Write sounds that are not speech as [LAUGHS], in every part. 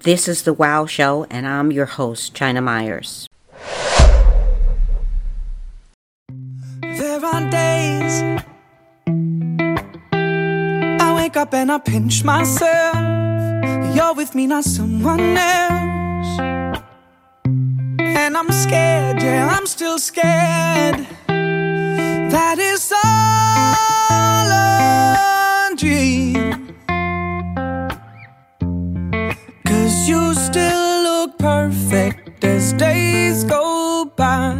This is The Wow Show, and I'm your host, China Myers. There are days I wake up and I pinch myself. You're with me, not someone else. And I'm scared, yeah, I'm still scared. That is all as days go by.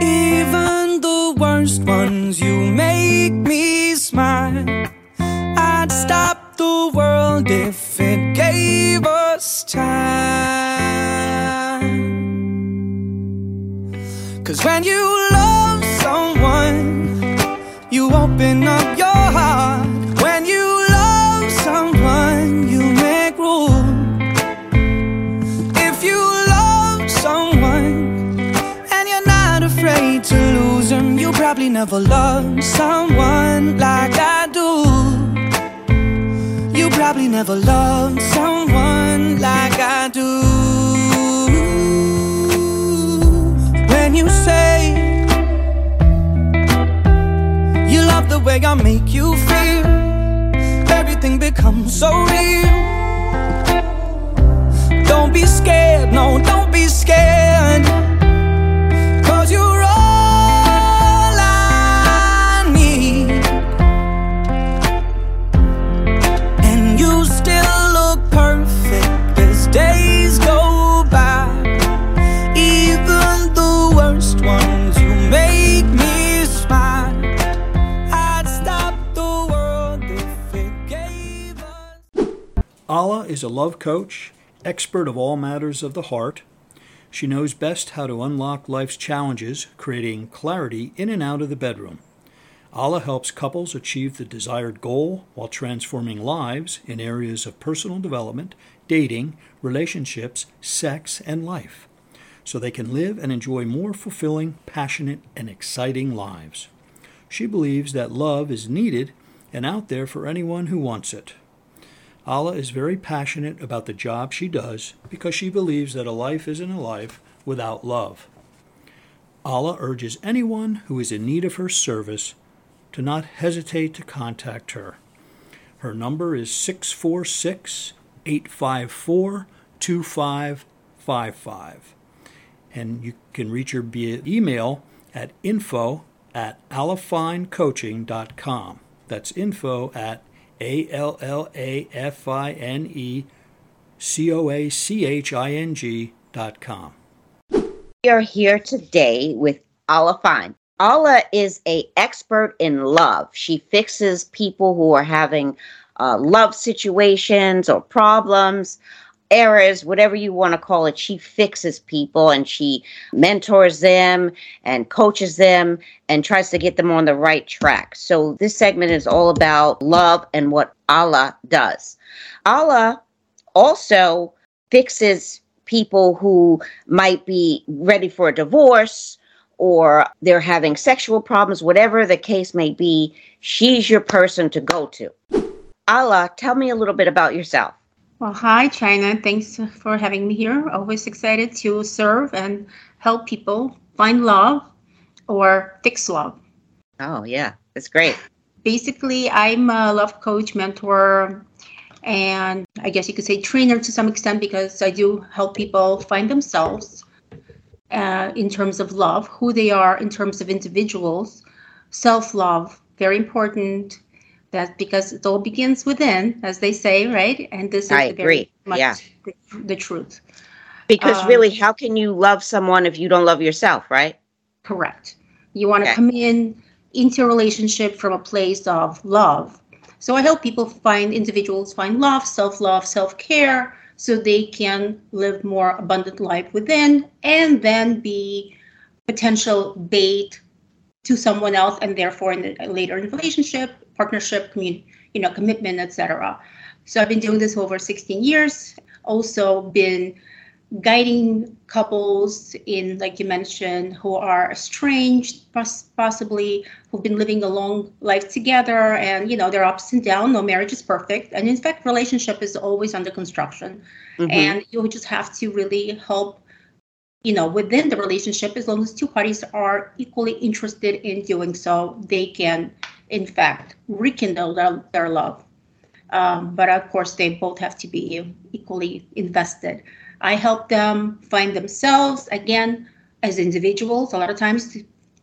Even the worst ones, you make me smile. I'd stop the world if it gave us time. Cause when you never loved someone like I do. You probably never loved someone like I do. When you say you love the way I make you feel, everything becomes so real. Don't be scared, no, don't be scared. Is a love coach, expert of all matters of the heart. She knows best how to unlock life's challenges, creating clarity in and out of the bedroom. Alla helps couples achieve the desired goal while transforming lives in areas of personal development, dating, relationships, sex, and life, so they can live and enjoy more fulfilling, passionate, and exciting lives. She believes that love is needed and out there for anyone who wants it. Alla is very passionate about the job she does because she believes that a life isn't a life without love. Alla urges anyone who is in need of her service to not hesitate to contact her. Her number is 646 854 2555. And you can reach her via email at info at allafinecoaching.com. That's info at A L L A F I N E C O A C H I N G dot com. We are here today with Alla Fine. Alla is a expert in love. She fixes people who are having uh, love situations or problems, errors, whatever you want to call it. She fixes people and she mentors them and coaches them and tries to get them on the right track. So this segment is all about love and what Alla does. Alla also fixes people who might be ready for a divorce or they're having sexual problems, whatever the case may be, she's your person to go to. Alla, tell me a little bit about yourself. Well, hi, China. Thanks for having me here. Always excited to serve and help people find love or fix love. Oh, yeah, that's great. Basically, I'm a love coach, mentor, and I guess you could say trainer to some extent because I do help people find themselves uh, in terms of love, who they are in terms of individuals, self love, very important. That because it all begins within, as they say, right? And this is I agree. much Yeah. the, the truth. Because Um, really, how can you love someone if you don't love yourself, right? Correct. You want to Okay. come in into a relationship from a place of love. So I help people find individuals find love, self-love, self-care so they can live more abundant life within and then be potential bait to someone else and therefore in the, later in relationship, partnership, commun- you know, commitment, etc. So I've been doing this over 16 years. Also been guiding couples in, like you mentioned, who are estranged, possibly who've been living a long life together, and you know there are ups and downs. No marriage is perfect, and in fact, relationship is always under construction, mm-hmm. and you just have to really help. You know, within the relationship, as long as two parties are equally interested in doing so, they can, in fact, rekindle their, their love. Um, but of course, they both have to be equally invested. I help them find themselves again as individuals. A lot of times,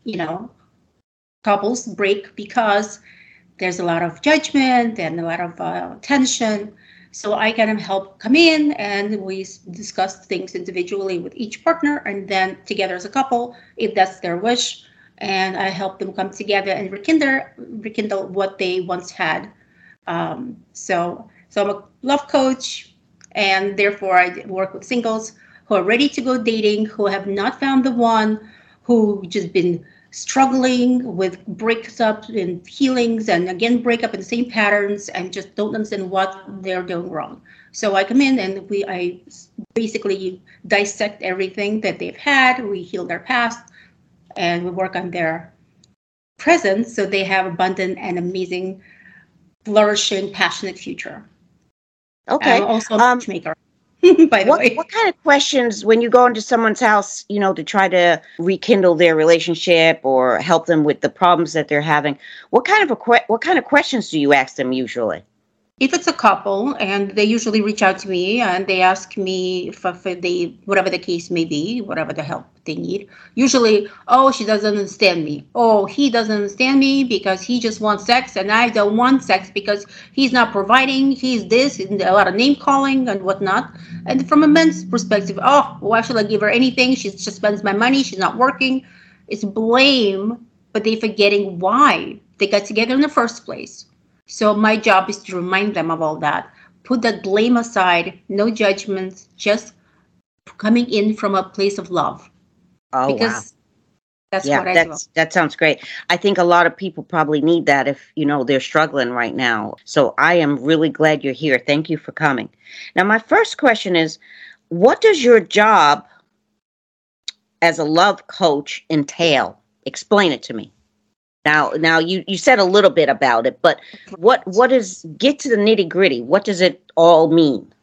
you know, couples break because there's a lot of judgment and a lot of uh, tension. So I kind of help come in and we discuss things individually with each partner and then together as a couple, if that's their wish. And I help them come together and rekindle, rekindle what they once had. Um, so, so I'm a love coach, and therefore I work with singles who are ready to go dating, who have not found the one, who just been struggling with breakups and healings and again break up in the same patterns and just don't understand what they're doing wrong. So I come in and we I basically dissect everything that they've had, we heal their past, and we work on their present so they have abundant and amazing, flourishing, passionate future. Okay. I'm also a um, matchmaker. [LAUGHS] by the what, way. What kind of questions when you go into someone's house, you know, to try to rekindle their relationship or help them with the problems that they're having? What kind of a que- what kind of questions do you ask them usually? If it's a couple and they usually reach out to me and they ask me if, they whatever the case may be whatever the help they need usually oh she doesn't understand me. Oh he doesn't understand me because he just wants sex and i don't want sex because he's not providing he's this and a lot of name calling and whatnot. And from a man's perspective oh why should i give her anything? She just spends my money she's not working. It's blame but they're forgetting why they got together in the first place so my job is to remind them of all that. Put that blame aside, no judgments, just coming in from a place of love. Oh, because wow. That's yeah, what I that's, do. That sounds great. I think a lot of people probably need that if, you know, they're struggling right now. So I am really glad you're here. Thank you for coming. Now, my first question is what does your job as a love coach entail? Explain it to me. Now, now you you said a little bit about it, but what what is get to the nitty gritty? What does it all mean?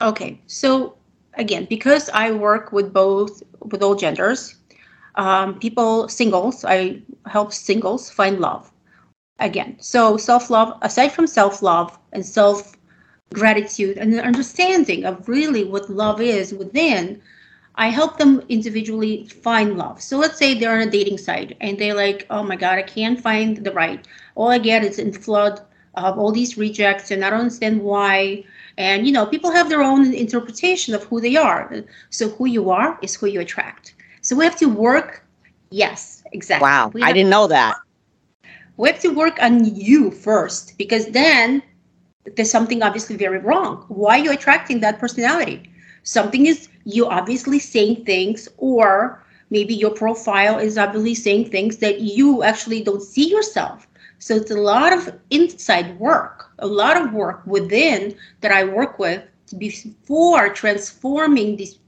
Okay, so again, because I work with both with all genders, um, people singles, I help singles find love. Again, so self love. Aside from self love and self gratitude and understanding of really what love is within, I help them individually find love. So let's say they're on a dating site and they're like, oh my God, I can't find the right. All I get is in flood of all these rejects and I don't understand why. And you know, people have their own interpretation of who they are. So who you are is who you attract. So we have to work. Yes, exactly. Wow, I didn't know that. We have to work on you first because then there's something obviously very wrong. Why are you attracting that personality? Something is you obviously saying things or maybe your profile is obviously saying things that you actually don't see yourself. So it's a lot of inside work a lot of work within that i work with before transforming these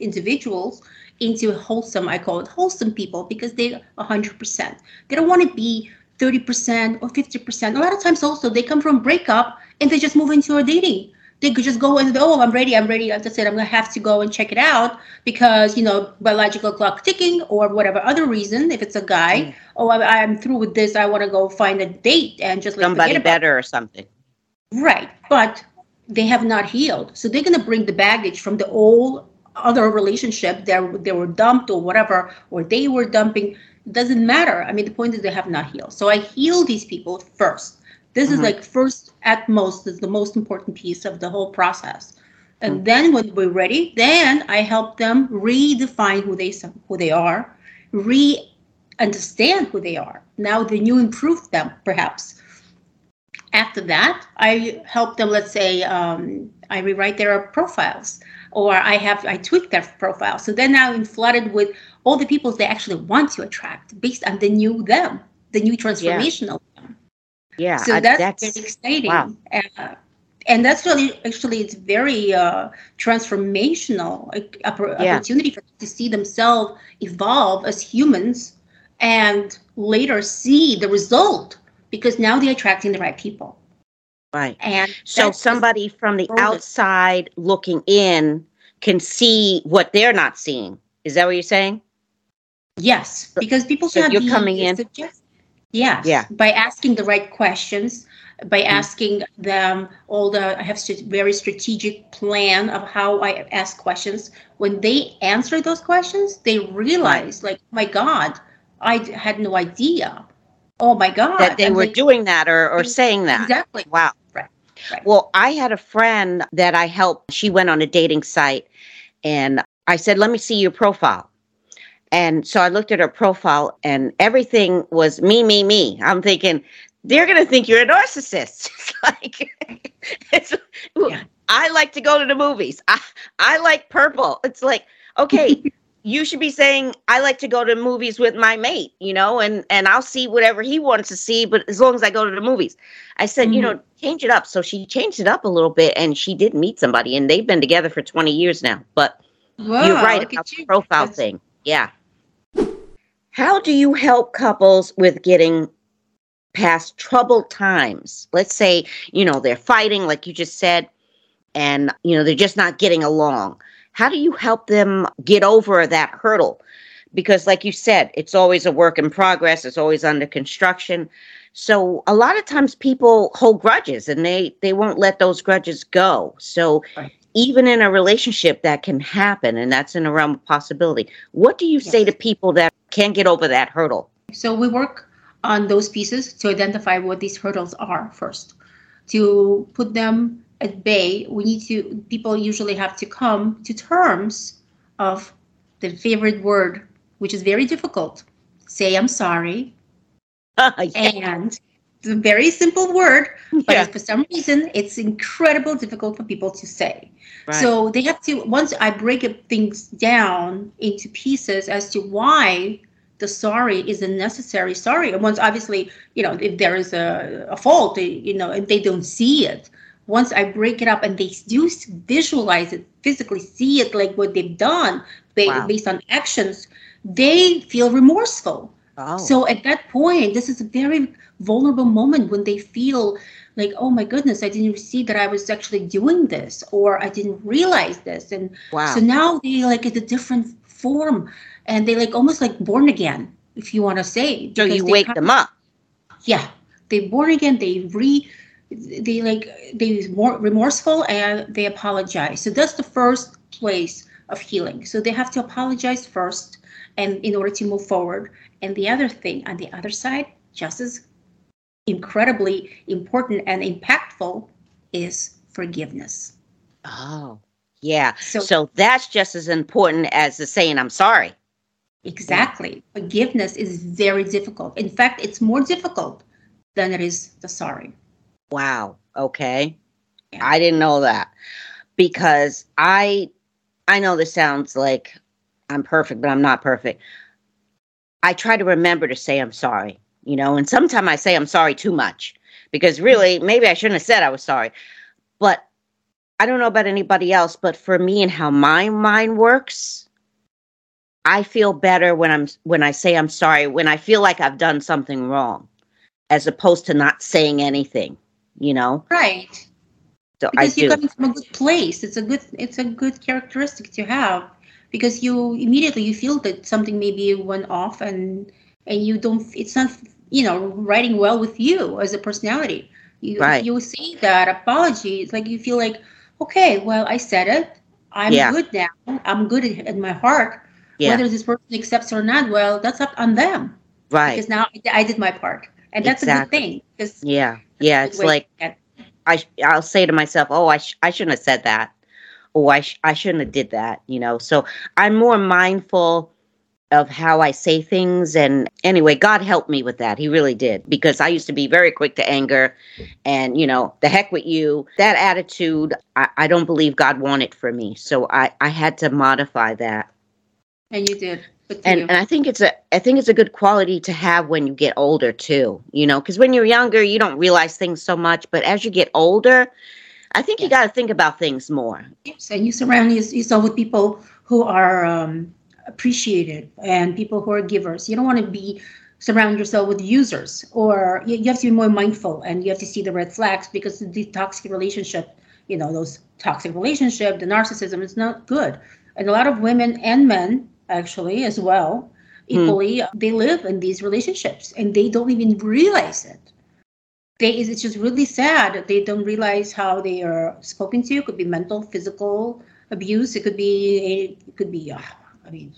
individuals into wholesome i call it wholesome people because they're 100% they don't want to be 30% or 50% a lot of times also they come from breakup and they just move into a dating they could just go and say, oh i'm ready i'm ready. I said i'm gonna have to go and check it out because you know biological clock ticking or whatever other reason if it's a guy mm. oh I, am through with this i want to go find a date and just like, somebody better or something. Right but they have not healed. So they're gonna bring the baggage from the old other relationship that they were dumped or whatever or they were dumping. It doesn't matter. I mean the point is they have not healed. So i heal these people first. This mm-hmm. is like first at most is the most important piece of the whole process. And mm-hmm. then when we're ready, then I help them redefine who they who they are, re understand who they are. Now then you improve them perhaps. After that, I help them. Let's say um, I rewrite their profiles, or I have I tweak their profile. So then now I'm flooded with all the people they actually want to attract based on the new them, the new transformational yeah, so that's, that's very exciting. Wow. Uh, and that's really actually it's very uh, transformational yeah. opportunity for to see themselves evolve as humans and later see the result because now they're attracting the right people right and so somebody from the outside looking in can see what they're not seeing is that what you're saying yes because people so you're coming in suggest, yes yeah. by asking the right questions by mm. asking them all the i have a very strategic plan of how i ask questions. When they answer those questions they realize like my god i had no idea. Oh my god that they and were they, doing that or, or saying that. exactly. Wow. Right, right. Well i had a friend that i helped. She went on a dating site and i said let me see your profile and so I looked at her profile and everything was me, me, me. I'm thinking, they're going to think you're a narcissist. [LAUGHS] It's like, it's, yeah. I like to go to the movies. I, I like purple. It's like, okay, [LAUGHS] you should be saying, I like to go to movies with my mate, you know, and, and I'll see whatever he wants to see, but as long as I go to the movies. I said, mm-hmm. you know, change it up. So she changed it up a little bit and she did meet somebody and they've been together for 20 years now. But Whoa, you're right about the profile That's... thing. Yeah. How do you help couples with getting past troubled times. Let's say, you know, they're fighting, like you just said, and, you know, they're just not getting along. How do you help them get over that hurdle? Because, like you said, it's always a work in progress, it's always under construction. So a lot of times people hold grudges and they they won't let those grudges go. So. Even in a relationship that can happen and that's in a realm of possibility. What do you yes. say to people that can't get over that hurdle? So we work on those pieces to identify what these hurdles are first. To put them at bay, we need to, people usually have to come to terms of the favorite word, which is very difficult. Say, I'm sorry. [LAUGHS] Uh, yeah. And a very simple word, but yeah. for some reason, it's incredibly difficult for people to say. Right. So they have to, once I break things down into pieces as to why the sorry is a necessary sorry. And once obviously, you know, if there is a, a fault, they, you know, and they don't see it. Once I break it up and they do visualize it, physically see it like what they've done based, wow. based on actions, they feel remorseful. Oh. So at that point, this is a very vulnerable moment when they feel like, oh my goodness, I didn't see that I was actually doing this, or I didn't realize this. And wow. so now they like it's a different form and they like almost like born again, if you want to say. So you wake them up. Yeah, they born again. They re, they like they more remorseful and they apologize. So that's the first place of healing. So they have to apologize first, and in order to move forward. And the other thing on the other side, just as incredibly important and impactful, is forgiveness. Oh, yeah. So, so that's just as important as the saying I'm sorry. Exactly. Yeah. Forgiveness is very difficult. In fact, it's more difficult than it is the sorry. Wow. Okay. Yeah. I didn't know that because I I know this sounds like I'm perfect, but I'm not perfect. I try to remember to say I'm sorry, you know, and sometimes I say I'm sorry too much because really mm-hmm. maybe I shouldn't have said I was sorry. But I don't know about anybody else, but for me and how my mind works, I feel better when I'm when I say I'm sorry when I feel like I've done something wrong, as opposed to not saying anything. You know, right? So because I you're coming from a good place. It's a good it's a good characteristic to have because you immediately you feel that something maybe went off and and you don't. It's not you know writing well with you as a personality. You right. you see that apology. It's like you feel like okay, well I said it. I'm yeah. good now. I'm good in, in my heart yeah. Whether this person accepts or not, well, that's up on them. Right. Because now I did my part, and that's exactly. a good thing. Because yeah, yeah, it's like I I'll say to myself, oh, I sh- I shouldn't have said that. Oh, I sh- I shouldn't have did that. You know, so I'm more mindful of how I say things. And anyway, God helped me with that. He really did. Because I used to be very quick to anger and, you know, the heck with you. That attitude, I, I don't believe God wanted for me. So I, I had to modify that. And you did. And, and I think it's a I think it's a good quality to have when you get older too. You know, because when you're younger, you don't realize things so much, but as you get older, I think you got to think about things more. Yes, and you surround yourself with people who are um, appreciated and people who are givers. You don't want to be surround yourself with users, or you, you have to be more mindful and you have to see the red flags because the toxic relationship, you know, those toxic relationship, the narcissism is not good. And a lot of women and men, actually, as well, equally, mm. they live in these relationships and they don't even realize it they it's just really sad that they don't realize how they are spoken to it could be mental physical abuse it could be it could be uh, i mean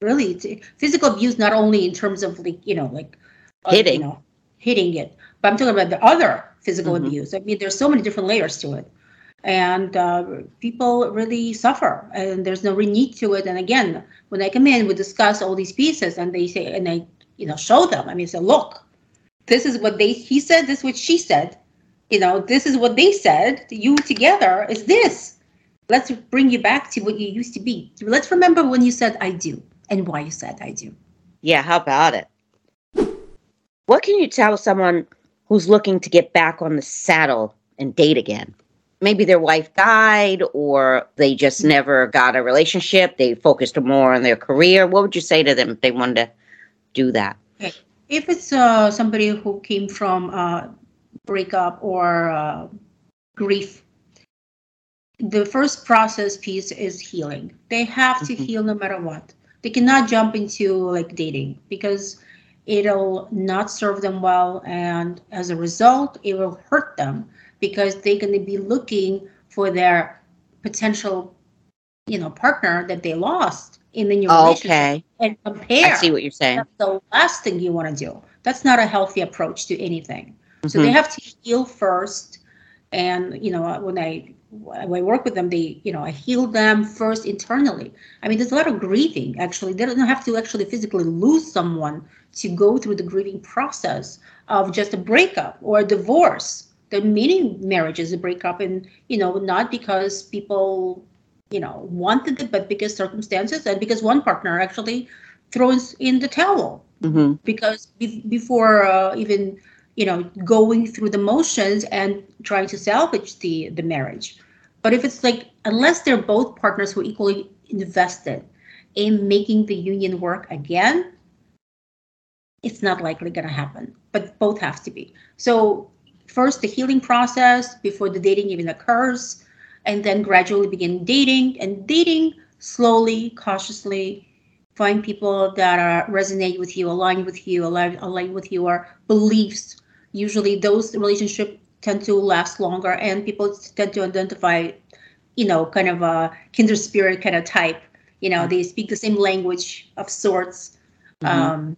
really physical abuse not only in terms of like you know like uh, hitting. you know, hitting it but i'm talking about the other physical mm-hmm. abuse. I mean there's so many different layers to it. And uh, people really suffer and there's no need to it. And again when i come in we discuss all these pieces and they say and i you know show them. I mean say look this is what they he said this is what she said. You know this is what they said. You together is this let's bring you back to what you used to be. Let's remember when you said i do and why you said i do. Yeah how about it? What can you tell someone who's looking to get back on the saddle and date again? Maybe their wife died or they just never got a relationship. They focused more on their career. What would you say to them if they wanted to do that? Okay. If it's uh, somebody who came from uh, breakup or uh, grief, the first process piece is healing. They have to mm-hmm. heal no matter what. They cannot jump into like dating because it'll not serve them well, and as a result, it will hurt them because they're going to be looking for their potential, you know, partner that they lost in the new relationship okay. and compare. I see what you're saying. That's the last thing you want to do. That's not a healthy approach to anything. Mm-hmm. So they mm-hmm. have to heal first. And you know, when I when I work with them, they you know I heal them first internally. I mean, there's a lot of grieving. Actually, they don't have to actually physically lose someone to go through the grieving process of just a breakup or a divorce. The meaning marriage is a breakup, and you know, not because people you know wanted it but because circumstances and because one partner actually throws in the towel mm-hmm. because be- before uh, even you know going through the motions and trying to salvage the the marriage but if it's like unless they're both partners who are equally invested in making the union work again it's not likely going to happen but both have to be so first the healing process before the dating even occurs and then gradually begin dating and dating slowly, cautiously. Find people that are resonate with you, align with you, align, align with your beliefs. Usually, those relationships tend to last longer, and people tend to identify, you know, kind of a kindred spirit kind of type. You know, they speak the same language of sorts. Mm-hmm. Um,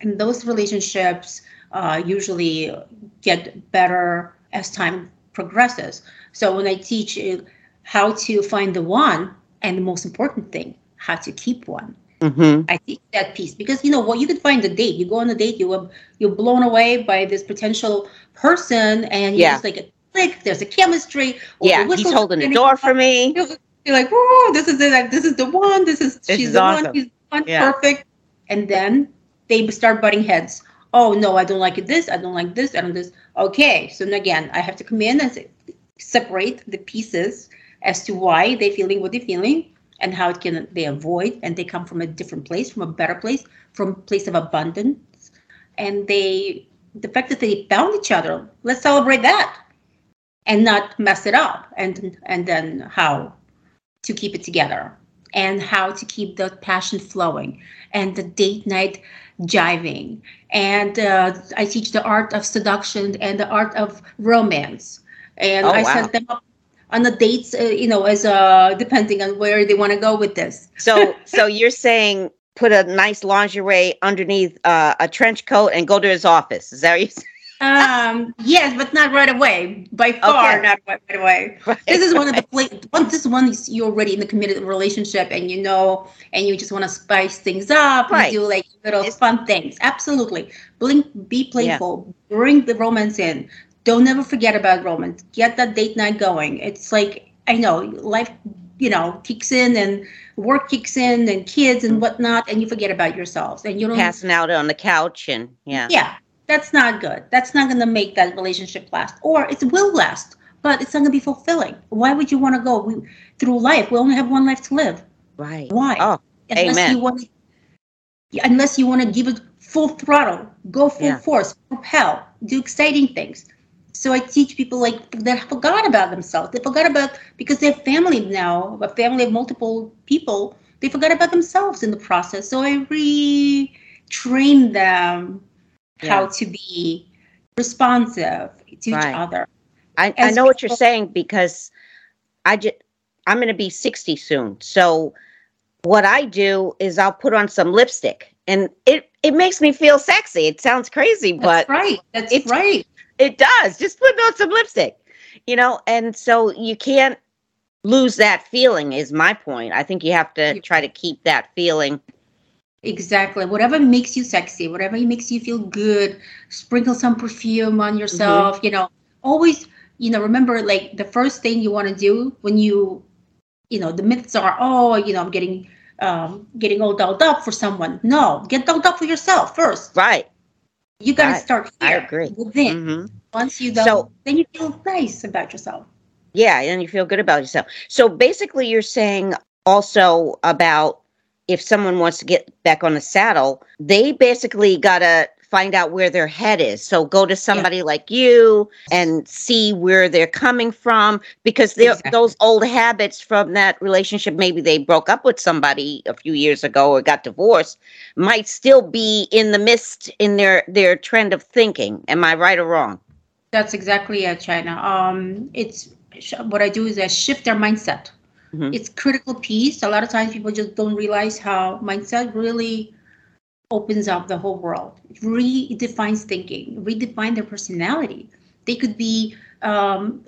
and those relationships uh, usually get better as time progresses. So when I teach how to find the one, and the most important thing, how to keep one. Mm-hmm. I teach that piece because you know what you could find a date. You go on a date, you were you're blown away by this potential person, and you yeah. just like a click. There's a chemistry. yeah, he's holding the door for me. You're like, oh, this is it. This is the one. This is this she's is the awesome. one. She's the one. Yeah. Perfect. And then they start butting heads. Oh no, I don't like it. This I don't like this. I don't this. Okay, so again, I have to come in and say, separate the pieces as to why they're feeling what they're feeling and how it can they avoid and they come from a different place from a better place from a place of abundance and they the fact that they found each other let's celebrate that and not mess it up and and then how to keep it together and how to keep the passion flowing and the date night jiving and uh, i teach the art of seduction and the art of romance and oh, I wow. set them up on the dates, uh, you know, as uh, depending on where they want to go with this. So, so [LAUGHS] you're saying put a nice lingerie underneath uh, a trench coat and go to his office. Is that what you saying? um yes but not right away by far okay. not right away right. this is one of the one this one is you're already in the committed relationship and you know and you just want to spice things up right. and do like little it's, fun things absolutely Blink, be playful yeah. bring the romance in don't ever forget about romance. Get that date night going. It's like I know life, you know, kicks in and work kicks in and kids and whatnot, and you forget about yourselves and you don't passing out on the couch and yeah, yeah, that's not good. That's not going to make that relationship last, or it will last, but it's not going to be fulfilling. Why would you want to go we, through life? We only have one life to live. Right. Why? Oh, unless amen. you want unless you want to give it full throttle, go full Yeah. force, propel, do exciting things. So I teach people like that forgot about themselves. They forgot about because they have family now, a family of multiple people. They forgot about themselves in the process. So I retrain them how to be responsive to Right. each other. I, I know what you're saying because I just I'm going to be 60 soon. So what I do is I'll put on some lipstick and it it makes me feel sexy. It sounds crazy, That's but right. That's right. It does. Just put on some lipstick. You know, and so you can't lose that feeling is my point. I think you have to try to keep that feeling. Exactly. Whatever makes you sexy, whatever makes you feel good, sprinkle some perfume on yourself, you know, always, you know, remember like the first thing you want to do when you, you know, the myths are, oh, you know, I'm getting um getting all dolled up for someone. No, get dolled up for yourself first. Right. You gotta Right. start I here agree. within. hmm Once you go, So- then you feel nice about yourself. Yeah, and you feel good about yourself. So basically, you're saying also about if someone wants to get back on the saddle, they basically got to find out where their head is. So go to somebody like you and see where they're coming from because Exactly. those old habits from that relationship, maybe they broke up with somebody a few years ago or got divorced, might still be in the mist in their their trend of thinking. Am I right or wrong? That's exactly it, China. Um, it's what I do is I shift their mindset. Mhm. It's critical piece. A lot of times people just don't realize how mindset really opens up the whole world. It redefines thinking, redefine their personality. They could be um,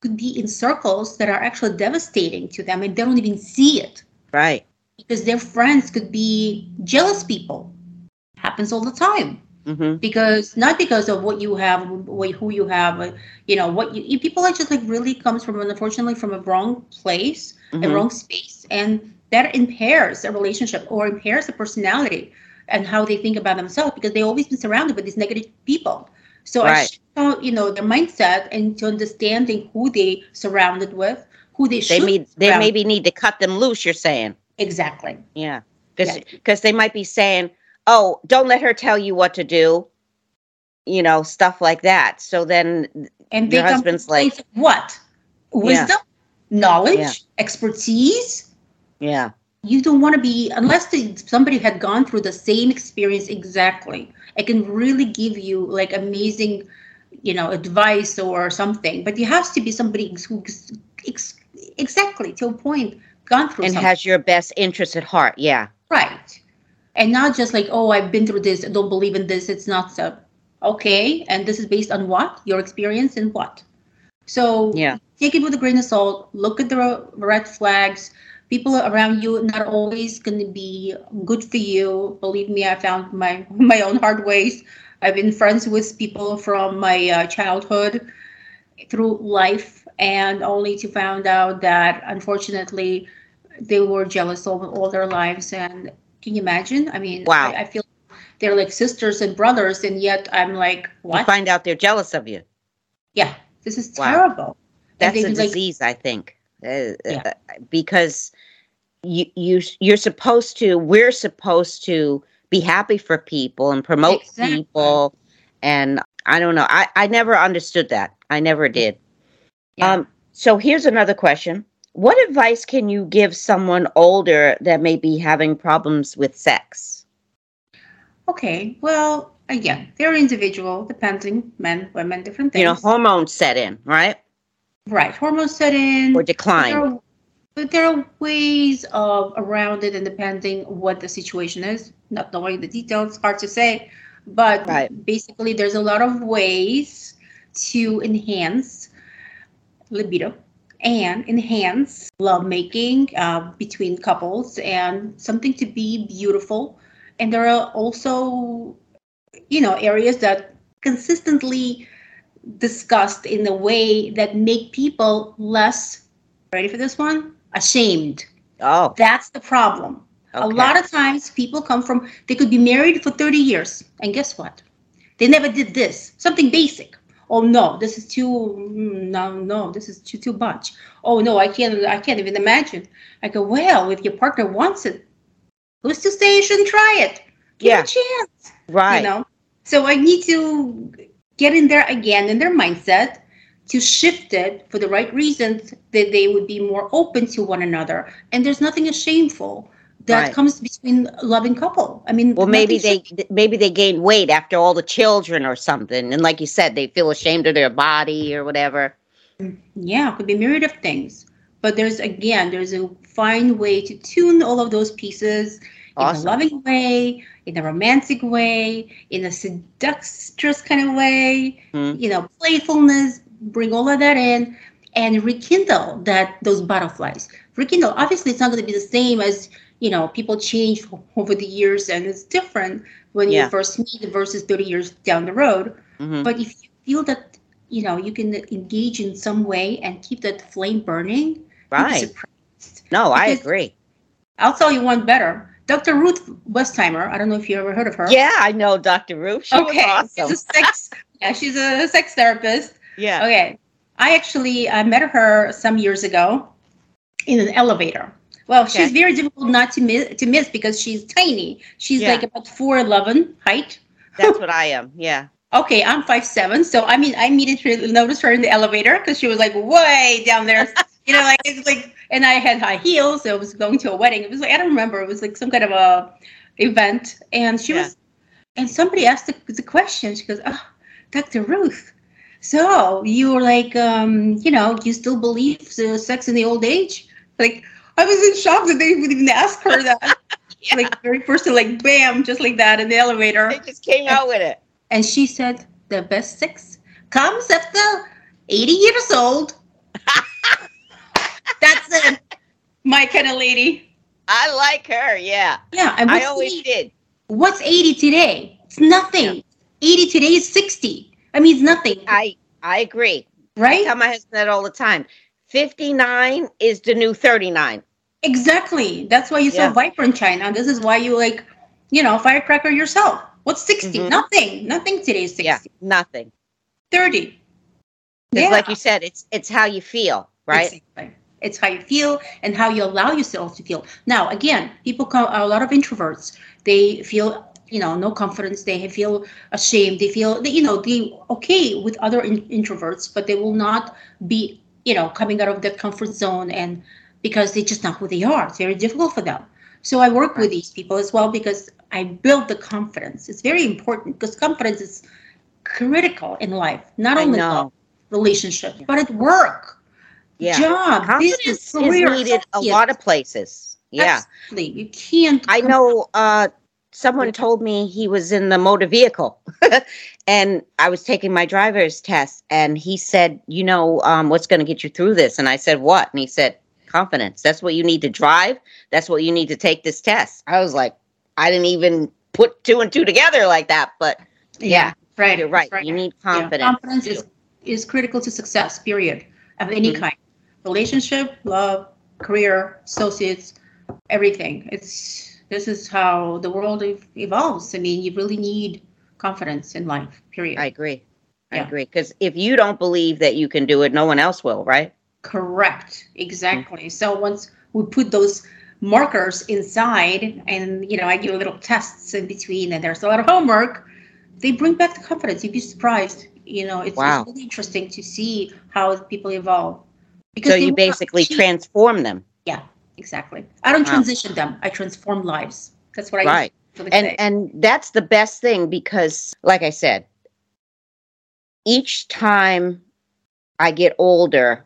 could be in circles that are actually devastating to them, and they don't even see it Right. because their friends could be jealous people. Happens all the time hmm because not because of what you have what, who you have you know what you people are just like really comes from unfortunately from a wrong place a Mhm. wrong space and that impairs a relationship or impairs a personality and how they think about themselves because they've always been surrounded with these negative people so i Right. shift out, you know their mindset and to understanding who they surrounded with who they They should need they maybe need to cut them loose. You're saying. exactly Yeah, because Yeah. they might be saying, "Oh, don't let her tell you what to do," you know, stuff like that. So then, and Your they come to husband's of what wisdom knowledge Yeah. expertise yeah, you don't want to be unless the, somebody had gone through the same experience exactly it can really give you like amazing you know advice or something but it has to be somebody who ex- exactly to a point gone through and something. has your best interest at heart. Yeah, right and not just like oh i've been through this i don't believe in this it's not so okay and this is based on what your experience and what so Yeah. take it with a grain of salt look at the red flags people around you not always going to be good for you. Believe me i found my [LAUGHS] my own hard ways. I've been friends with people from my uh, childhood through life and only to find out that unfortunately they were jealous all, all their lives. And can you imagine? I mean Wow. I, I feel they're like sisters and brothers and yet i'm like you what? find out they're jealous of you. yeah this is Wow. terrible. That's a like- disease, I think, uh, Yeah. uh, because you you you're supposed to. We're supposed to be happy for people and promote Exactly. people, and I don't know. I I never understood that. I never did. Yeah. Um, so here's another question. What advice can you give someone older that may be having problems with sex? okay well again they're individual depending men women different things You know, hormones set in, right? Right hormones set in Or decline. there, are, but there are ways of around it and depending what the situation is not knowing the details hard to say but Right. basically there's a lot of ways to enhance libido and enhance lovemaking uh, between couples and something to be beautiful and there are also you know areas that consistently discussed in a way that make people less ready for this one? Ashamed. Oh, that's the problem. A lot of times people come from they could be married for 30 years and guess what? They never did this. Something basic. Oh no this is too mm, no no this is too too much. Oh no i can't i can't even imagine. I go well if your partner wants it who's to say you shouldn't try it. Give Yeah. it a chance Right. you know? So i need to get in there again in their mindset to shift it for the right reasons that they would be more open to one another and there's nothing shameful that Right. comes between a loving couple i mean Well, maybe they maybe they gain weight after all the children or something, and like you said, they feel ashamed of their body or whatever. Yeah, it could be a myriad of things. But there's again, there's a fine way to tune all of those pieces in a loving way, in a romantic way, in a seductress kind of way, Hmm. you know, playfulness, bring all of that in and rekindle that those butterflies. Rekindle. Obviously it's not going to be the same as, you know, people change [LAUGHS] over the years and it's different when Yeah. you first meet versus 30 years down the road. hmm But if you feel that you know you can engage in some way and keep that flame burning, Right. No, I agree. I'll tell you one better. Dr. Ruth Westheimer. I don't know if you ever heard of her. Yeah, I know Dr. Ruth. She okay. was She's a sex. [LAUGHS] yeah, she's a sex therapist. Yeah. Okay. I actually I met her some years ago in an elevator. Well, she's very difficult not to miss to miss because she's tiny. She's Yeah. like about four eleven height. That's what I am. Yeah. [LAUGHS] Okay, I'm five seven, so I mean, I immediately noticed her in the elevator because she was like way down there, [LAUGHS] you know, like it's like, and I had high heels. So I was going to a wedding. It was like I don't remember. It was like some kind of a event, and she Yeah. was, and somebody asked the, the question. She goes, "Oh, Dr. Ruth, so you were like, um, you know, you still believe the sex in the old age?" Like I was in shock that they would even ask her that. [LAUGHS] Like very first, like bam, just like that in the elevator. They just came out with it. And she said, the best sex comes after 80 years old. [LAUGHS] It. My kind of lady. I like her. Yeah. Yeah. And I always 80, did. what's 80 today? It's nothing. 80 today is 60. I mean, it's nothing. I I agree. I right? tell my husband that all the time. 59 is the new 39. Exactly. That's why you're Yeah. so vibrant, China. This is why you like, you know, firecracker yourself. What's 60? Mhm. Nothing. Nothing today is 60. Yeah. Nothing. 30. It's like you said, it's it's how you feel, right? Exactly. It's how you feel and how you allow yourself to feel. Now, again, people come a lot of introverts. They feel, you know, no confidence. They feel ashamed. They feel, you know, they okay with other in, introverts, but they will not be, you know, coming out of that comfort zone and because they're just not who they are. It's very difficult for them. So I work with these people as well because I build the confidence. It's very important because confidence is critical in life, not only love, relationships, but at work Yeah. job, Confidence business, is career, needed a lot of places. Yeah. Absolutely. You can't. I know uh, someone told me he was in the motor vehicle [LAUGHS] and I was taking my driver's test and he said, you know, um, what's going to get you through this? And I said, what? And he said, confidence. That's what you need to drive. That's what you need to take this test. I was like, I didn't even put two and two together like that, but yeah, right. you're right. right. You need Yeah, confidence. Confidence is is critical to success. Period. Of any Mhm. kind, relationship, love, career, associates, everything. It's this is how the world evolves. I mean, you really need confidence in life. Period. I agree. I Yeah. agree. Because if you don't believe that you can do it, no one else will, right? Correct. Exactly. Mm. So once we put those markers inside and you know I do a little tests in between and there's a lot of homework, they bring back the confidence. You'd be surprised. You know, it's, Wow. it's really interesting to see how people evolve. So you basically transform them. Yeah, exactly. I don't Wow. transition them. I transform lives. That's what I do. Right. and and that's the best thing because like i said each time i get older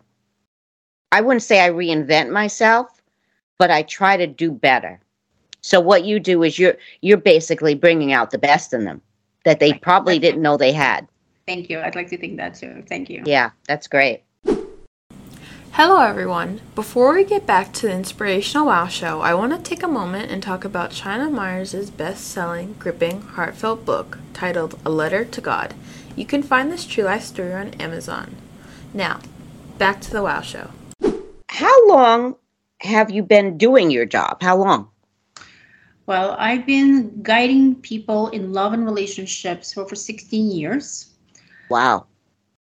i wouldn't say i reinvent myself but i try to do better so what you do is you're you're basically bringing out the best in them that they Right. probably didn't know they had Thank you. I'd like to think that too. Thank you. yeah that's great Hello, everyone. Before we get back to the Inspirational Wow Show, I want to take a moment and talk about China Myers' best selling, gripping, heartfelt book titled A Letter to God. You can find this true life story on Amazon. Now, back to the Wow Show. how long have you been doing your job how long Well, I've been guiding people in love and relationships for over 16 years. wow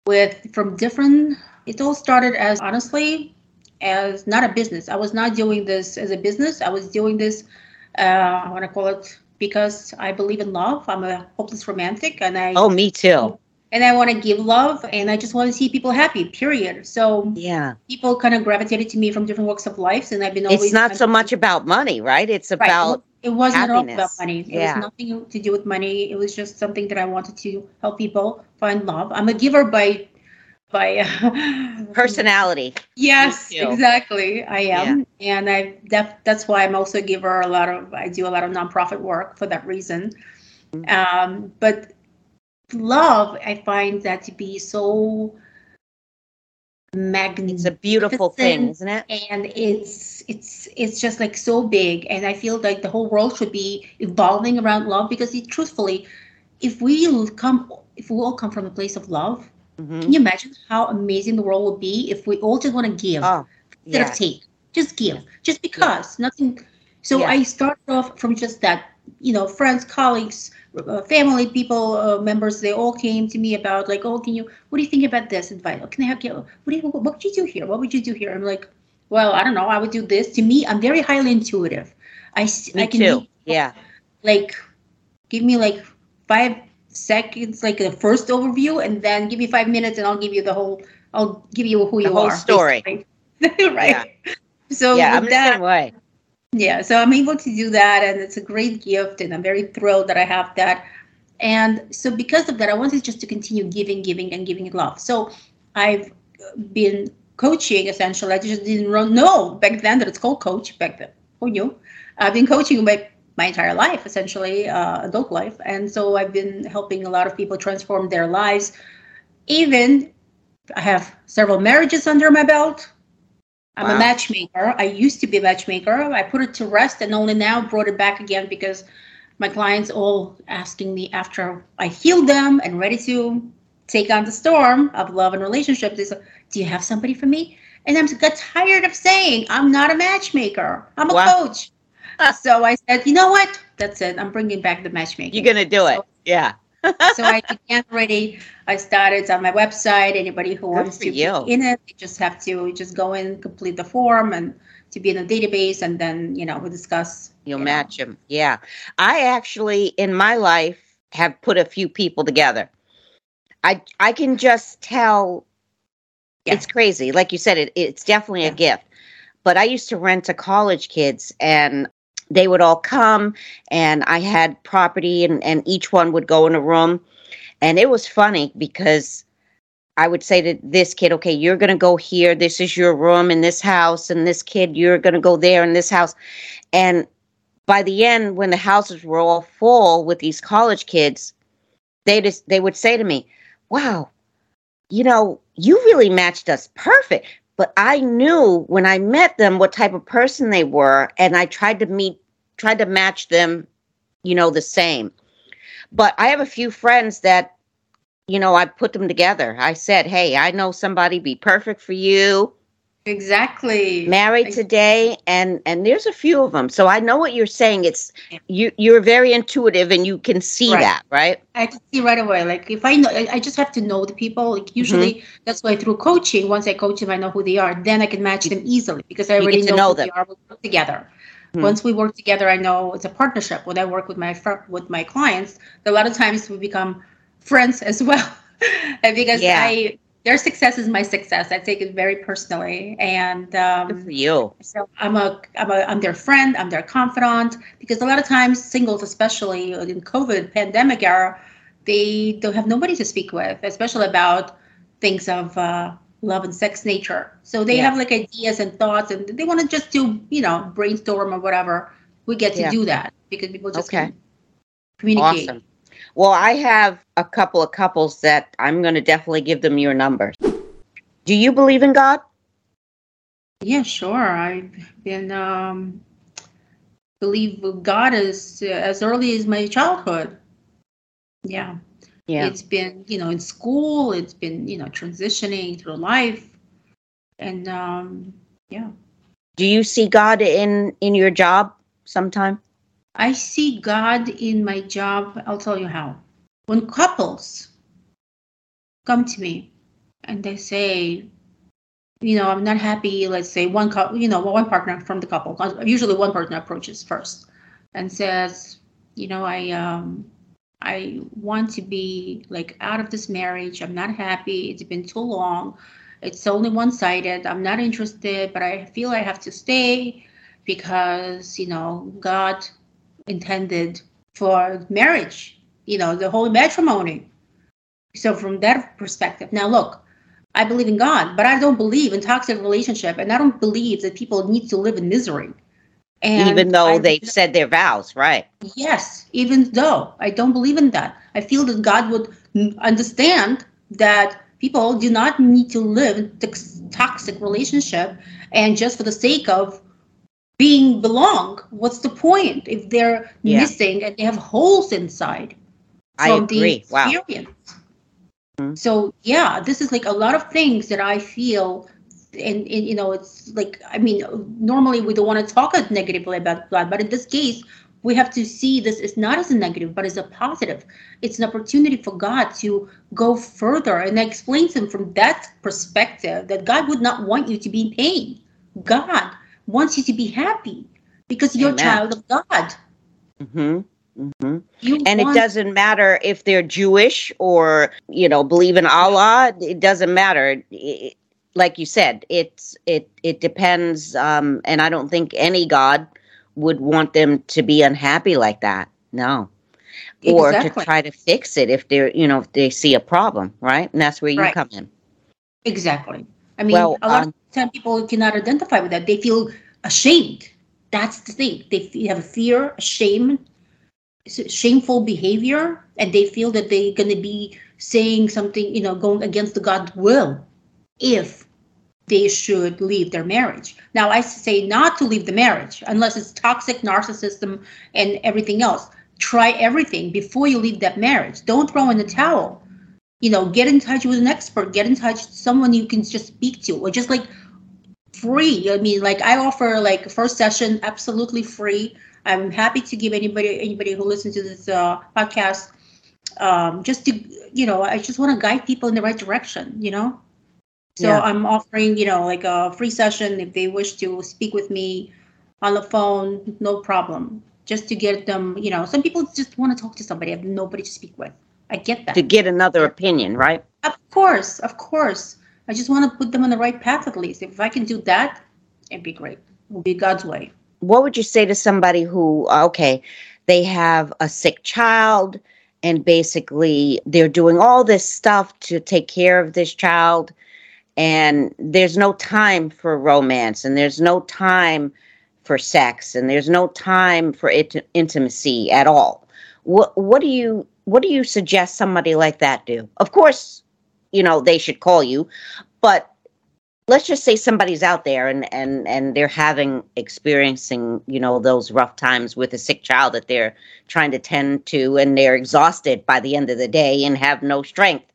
with from different. It all started as honestly as not a business. I was not doing this as a business. I was doing this. Uh, I want to call it because I believe in love. I'm a hopeless romantic, and I Oh, me too. and I want to give love, and I just want to see people happy. Period. So Yeah. people kind of gravitated to me from different walks of life, and I've been always. It's not so much about money, right? It's about. Right. It wasn't all about money. It Yeah. was nothing to do with money. It was just something that I wanted to help people find love. I'm a giver by by uh, [LAUGHS] personality. Yes, exactly. I am, and I def- that's why I'm also a giver. A lot of I do a lot of nonprofit work for that reason. Mm-hmm. Um, but love, I find that to be so magnificent. It's a beautiful thing, isn't it? and it's it's it's just like so big and i feel like the whole world should be evolving around love because it, truthfully if we come if we all come from a place of love Mhm. can you imagine how amazing the world would be if we all just want to give Oh, instead yeah. of take? Just give. Just because nothing so i started off from just that you know friends colleagues uh, family people uh, members they all came to me about like oh can you what do you think about this advice Oh, can i help you what do you what would you do here? What would you do here? I'm like well i don't know i would do this. To me i'm very highly intuitive. I Me i can too. Yeah. like give me like five seconds like the first overview and then give me five minutes and i'll give you the whole i'll give you who The you whole are story. [LAUGHS] right. So yeah, I'm with the that same way. yeah so i'm able to do that and it's a great gift and i'm very thrilled that i have that. And so because of that i wanted just to continue giving giving and giving love. So i've been coaching essentially. I just didn't know back then that it's called coach back then. Who knew? I've been coaching my, my entire life essentially uh, adult life and so i've been helping a lot of people transform their lives even i have several marriages under my belt I'm Wow. a matchmaker. I used to be a matchmaker. I put it to rest and only now brought it back again because my clients all asking me after I healed them and ready to take on the storm of love and relationships. They said, Do you have somebody for me? And I'm got tired of saying I'm not a matchmaker. I'm a Wow. coach. So I said, you know what? That's it. I'm bringing back the matchmaking. You're gonna do it. Yeah. [LAUGHS] so I began already. I started on my website. Anybody who wants to you. be in it, they just have to just go in, complete the form, and to be in a database, and then you know we'll discuss. You'll you know. match them. Yeah. I actually, in my life, have put a few people together. I I can just tell Yeah. it's crazy. Like you said, it, it's definitely a gift. But I used to rent to college kids and they would all come and I had property and, and each one would go in a room. And it was funny because I would say to this kid, okay, you're going to go here. This is your room in this house. And this kid, you're going to go there in this house. And by the end, when the houses were all full with these college kids, they just they would say to me, "Wow, you know, you really matched us perfect." But I knew when I met them what type of person they were, and I tried to meet, tried to match them, you know, the same. But I have a few friends that, you know, I put them together. I said, "Hey, I know somebody be perfect for you." Exactly. married today and and there's a few of them so i know what you're saying it's you you're very intuitive and you can see Right. that right I can see right away. Like if I know, I just have to know the people. Like usually, Mm-hmm. that's why through coaching, once I coach them, I know who they are. Then I can match them easily because I already know, know who them. they are. We work together. Mhm. Once we work together, I know it's a partnership. When I work with my with my clients, a lot of times we become friends as well, [LAUGHS] And because Yeah. I their success is my success. I take it very personally, and um, for you so I'm a I'm a I'm their friend. I'm their confidant because a lot of times singles, especially in COVID pandemic era, they don't have nobody to speak with, especially about things of uh, love and sex nature. So they Yeah. have like ideas and thoughts, and they want to just do you know brainstorm or whatever. We get to Yeah. do that because people just Okay. communicate. awesome well i have a couple of couples that i'm going to definitely give them your numbers do you believe in god Yeah, sure. I've been um, believe God is uh, as early as my childhood. Yeah. yeah It's been, you know, in school, it's been, you know, transitioning through life. And um, yeah, do you see god in in your job sometime I see God in my job. I'll tell you how. When couples come to me and they say, you know, I'm not happy. Let's say one you know, one partner from the couple. Usually, one partner approaches first and says, you know, I um, I want to be like out of this marriage. I'm not happy. It's been too long. It's only one sided. I'm not interested, but I feel I have to stay because, you know, God intended for marriage, you know, the whole matrimony. So, from that perspective, now look, I believe in God, but I don't believe in toxic relationship, and I don't believe that people need to live in misery. And even though I, they've said their vows, right? Yes, even though I don't believe in that, I feel that God would understand that people do not need to live in toxic relationship, and just for the sake of being belong, what's the point if they're yeah. missing and they have holes inside? I agree. wow. Mm-hmm. So yeah, this is like a lot of things that I feel and, and, you know it's like i mean normally we don't want to talk negatively about blood but in this case we have to see this is not as a negative but as a positive it's an opportunity for god to go further and I explain to him from that perspective that god would not want you to be in pain god wants you to be happy because you're Amen. a child of god mm-hmm. Mm-hmm. and want- it doesn't matter if they're Jewish or you know believe in Allah. It doesn't matter. It, like you said, it's it it depends. Um, and I don't think any God would want them to be unhappy like that. No. Or exactly. to try to fix it if they're, you know, if they see a problem, right? And that's where you right. come in. Exactly. I mean, well, a lot um, time people cannot identify with that. They feel ashamed. That's the thing. They have a fear, shame, shameful behavior, and they feel that they're going to be saying something, you know, going against the God's will if they should leave their marriage. Now, I say not to leave the marriage unless it's toxic narcissism and everything else. Try everything before you leave that marriage. Don't throw in the towel. You know, get in touch with an expert, get in touch with someone you can just speak to, or just like free. I mean, like I offer like first session absolutely free. I'm happy to give anybody anybody who listens to this uh, podcast um, just to you know I just want to guide people in the right direction. You know. So yeah. I'm offering, you know, like a free session if they wish to speak with me on the phone, no problem. Just to get them, you know, some people just want to talk to somebody, I have nobody to speak with. I get that. To get another opinion, right? Of course, of course. I just want to put them on the right path at least. If I can do that, it'd be great. It will be God's way. What would you say to somebody who, uh, okay, they have a sick child and basically they're doing all this stuff to take care of this child and there's no time for romance and there's no time for sex and there's no time for it- intimacy at all what what do you what do you suggest somebody like that do of course you know they should call you but let's just say somebody's out there and and and they're having experiencing you know those rough times with a sick child that they're trying to tend to and they're exhausted by the end of the day and have no strength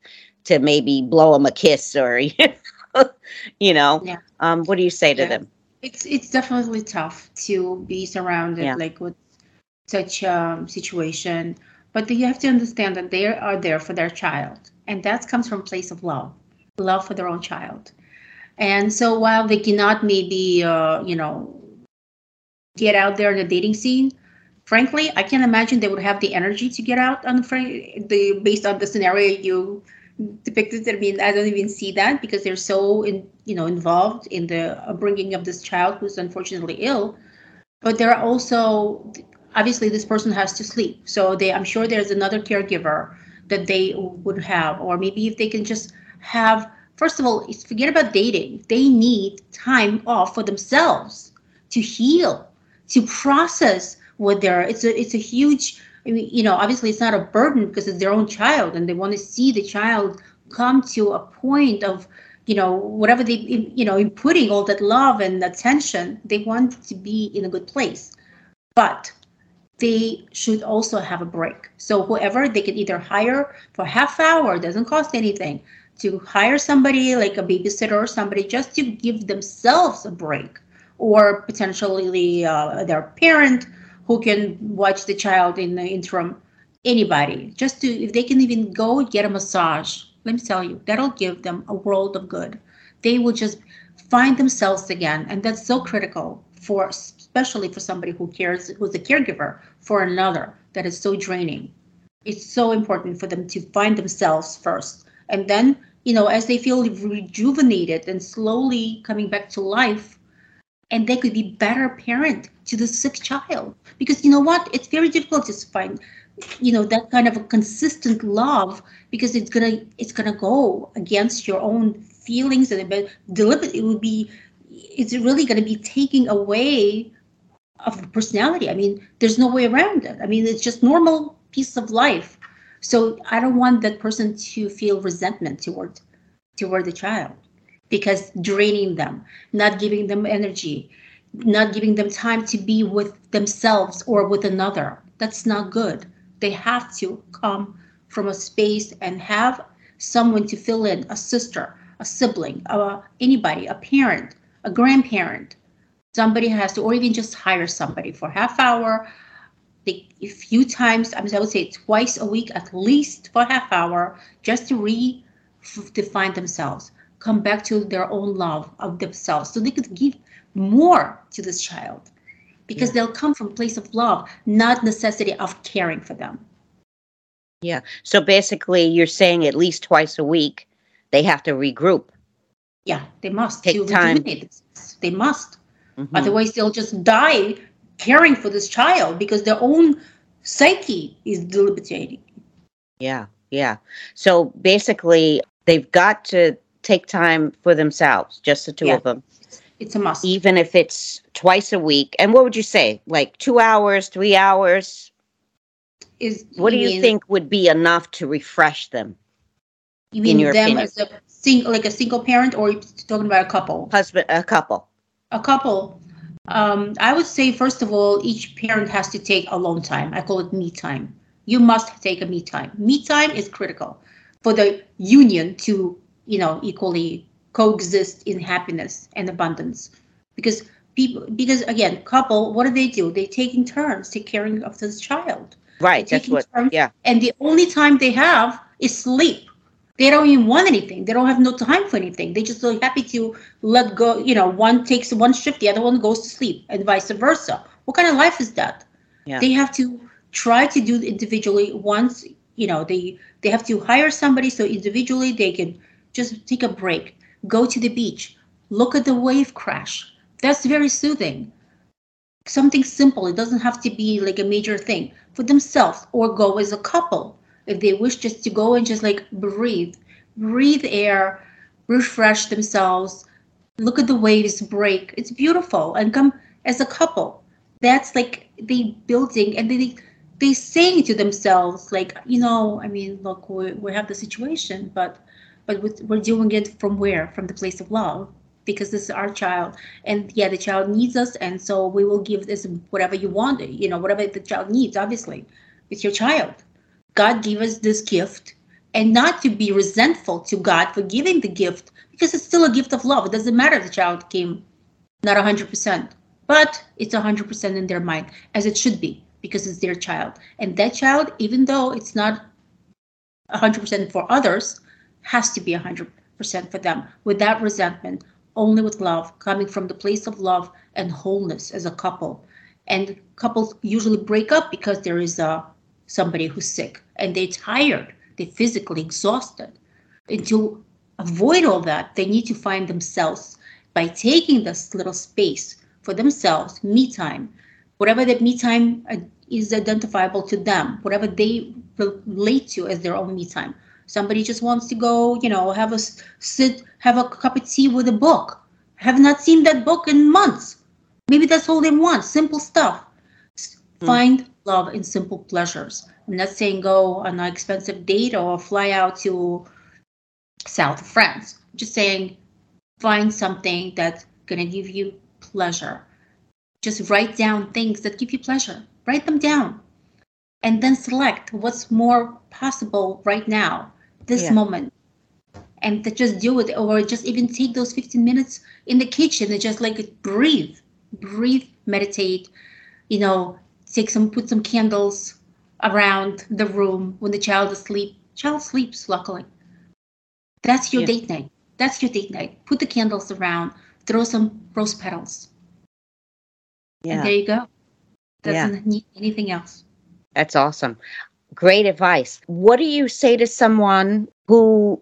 to maybe blow them a kiss or [LAUGHS] you know yeah. um, what do you say to yeah. them it's it's definitely tough to be surrounded yeah. like with such a um, situation but you have to understand that they are there for their child and that comes from place of love love for their own child and so while they cannot maybe uh, you know get out there in the dating scene frankly i can't imagine they would have the energy to get out on the, the based on the scenario you depicted. I mean, I don't even see that because they're so in, you know, involved in the upbringing of this child who's unfortunately ill. But there are also obviously this person has to sleep, so they I'm sure there's another caregiver that they would have, or maybe if they can just have. First of all, forget about dating. They need time off for themselves to heal, to process what they're. It's a it's a huge I mean, you know, obviously it's not a burden because it's their own child and they want to see the child come to a point of, you know, whatever they, you know, in putting all that love and attention, they want to be in a good place. But they should also have a break. So whoever they can either hire for half hour, doesn't cost anything, to hire somebody like a babysitter or somebody just to give themselves a break, or potentially uh, their parent who can watch the child in the interim anybody just to if they can even go get a massage let me tell you, that'll give them a world of good. They will just find themselves again. And that's so critical for, especially for somebody who cares, who's a caregiver for another, that is so draining. It's so important for them to find themselves first. And then, you know, as they feel rejuvenated and slowly coming back to life, and they could be better parent to the sick child. Because you know what? It's very difficult to find you know that kind of a consistent love because it's gonna it's gonna go against your own feelings and deliberate it would be it's really gonna be taking away of personality. I mean there's no way around it. I mean it's just normal piece of life. So i don't want that person to feel resentment toward toward the child because draining them not giving them energy not giving them time to be with themselves or with another. That's not good. They have to come from a space and have someone to fill in a sister, a sibling, uh, anybody, a parent, a grandparent. Somebody has to, or even just hire somebody for half hour, a few times, I, would say twice a week at least for half hour, just to redefine themselves, come back to their own love of themselves, so they could give more to this child because yeah. they'll come from place of love, not necessity of caring for them. Yeah. So basically, you're saying at least twice a week they have to regroup. Yeah, they must take time. They must. Mm-hmm. Otherwise, they'll just die caring for this child because their own psyche is debilitating. Yeah, yeah. So basically, they've got to take time for themselves, just the two yeah. of them. It's a must. Even if it's twice a week. And what would you say? Like two hours, three hours? Is what do you mean, think would be enough to refresh them? You mean them opinion? as a single, like a single parent, or talking about a couple? Husband, a couple. A couple. Um, I would say first of all, each parent has to take alone time. I call it me time. You must take a me time. Me time is critical for the union to, you know, equally coexist in happiness and abundance because people because again couple what do they do they taking turns take caring of this child right that's what turns, yeah and the only time they have is sleep they don't even want anything they don't have no time for anything they just so happy to let go you know one takes one shift the other one goes to sleep and vice versa what kind of life is that yeah. they have to try to do individually once you know they they have to hire somebody so individually they can just take a break Go to the beach. Look at the wave crash. That's very soothing. Something simple. It doesn't have to be like a major thing for themselves or go as a couple if they wish just to go and just like breathe, breathe air, refresh themselves, look at the waves break. It's beautiful and come as a couple. That's like they building and they they saying to themselves like you know I mean look we, we have the situation but but we're doing it from where? From the place of love, because this is our child, and yeah, the child needs us, and so we will give this whatever you want, you know, whatever the child needs. Obviously, it's your child. God gave us this gift, and not to be resentful to God for giving the gift, because it's still a gift of love. It doesn't matter if the child came not 100%, but it's 100% in their mind, as it should be, because it's their child. And that child, even though it's not 100% for others, has to be 100% for them without resentment, only with love, coming from the place of love and wholeness as a couple. And couples usually break up because there is a somebody who's sick and they're tired, they're physically exhausted. And to avoid all that, they need to find themselves by taking this little space for themselves, me time, whatever that me time uh, is identifiable to them, whatever they relate to as their own me time Somebody just wants to go, you know, have a sit, have a cup of tea with a book. Have not seen that book in months. Maybe that's all they want. Simple stuff. Mm. Find love in simple pleasures. I'm not saying go on an expensive date or fly out to south of France. I'm just saying find something that's gonna give you pleasure. Just write down things that give you pleasure. Write them down. And then select what's more possible right now this yeah. moment and to just do it or just even take those 15 minutes in the kitchen and just like breathe breathe meditate you know take some put some candles around the room when the child is asleep child sleeps luckily That's your Yeah. date night. That's your date night. Put the candles around, throw some rose petals, and Yeah, there you go. Doesn't need anything else. that's awesome. Great advice. What do you say to someone who,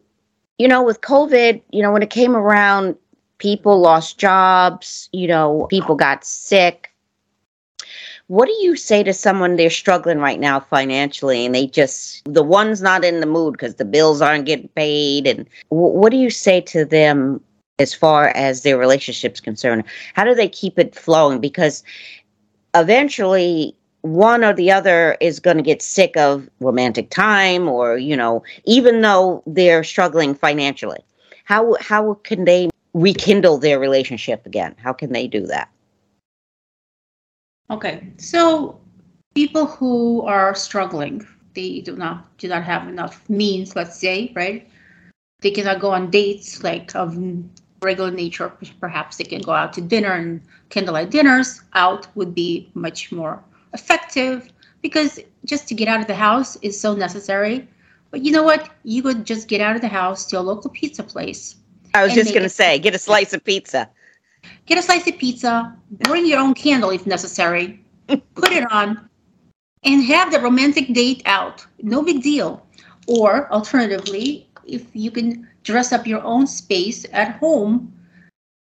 you know, with COVID, you know, when it came around, people lost jobs, you know, people got sick. What do you say to someone they're struggling right now financially and they just, the one's not in the mood because the bills aren't getting paid? And wh- what do you say to them as far as their relationship's concerned? How do they keep it flowing? Because eventually one or the other is going to get sick of romantic time or you know even though they're struggling financially how how can they rekindle their relationship again how can they do that Okay, so people who are struggling, they do not do not have enough means, let's say, right? They cannot go on dates like of regular nature. Perhaps they can go out to dinner and candlelight dinners. Out would be much more effective because just to get out of the house is so necessary. But you know what? You could just get out of the house to a local pizza place i was just going to say get a slice of pizza get a slice of pizza, bring your own candle if necessary, [LAUGHS] put it on, and have the romantic date out. No big deal. Or alternatively, if you can dress up your own space at home,